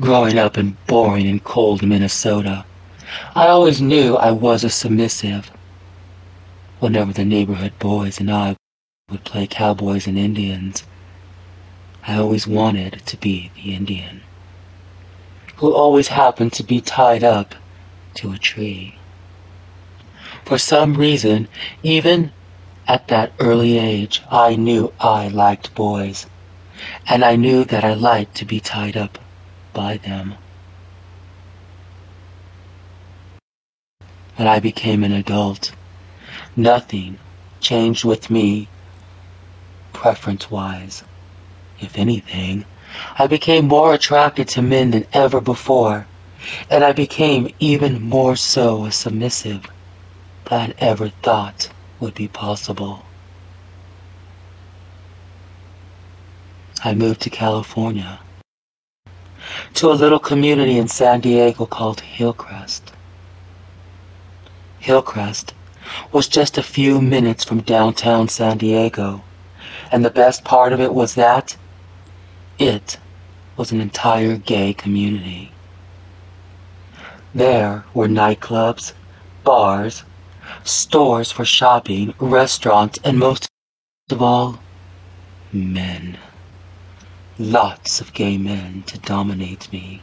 Growing up in boring and cold Minnesota, I always knew I was a submissive. Whenever the neighborhood boys and I would play cowboys and Indians, I always wanted to be the Indian, who always happened to be tied up to a tree. For some reason, even at that early age, I knew I liked boys, and I knew that I liked to be tied up by them. When I became an adult, nothing changed with me preference-wise. If anything, I became more attracted to men than ever before, and I became even more so a submissive than I ever thought would be possible. I moved to California to a little community in San Diego called Hillcrest. Hillcrest was just a few minutes from downtown San Diego, and the best part of it was that it was an entire gay community. There were nightclubs, bars, stores for shopping, restaurants, and most of all, men lots of gay men to dominate me.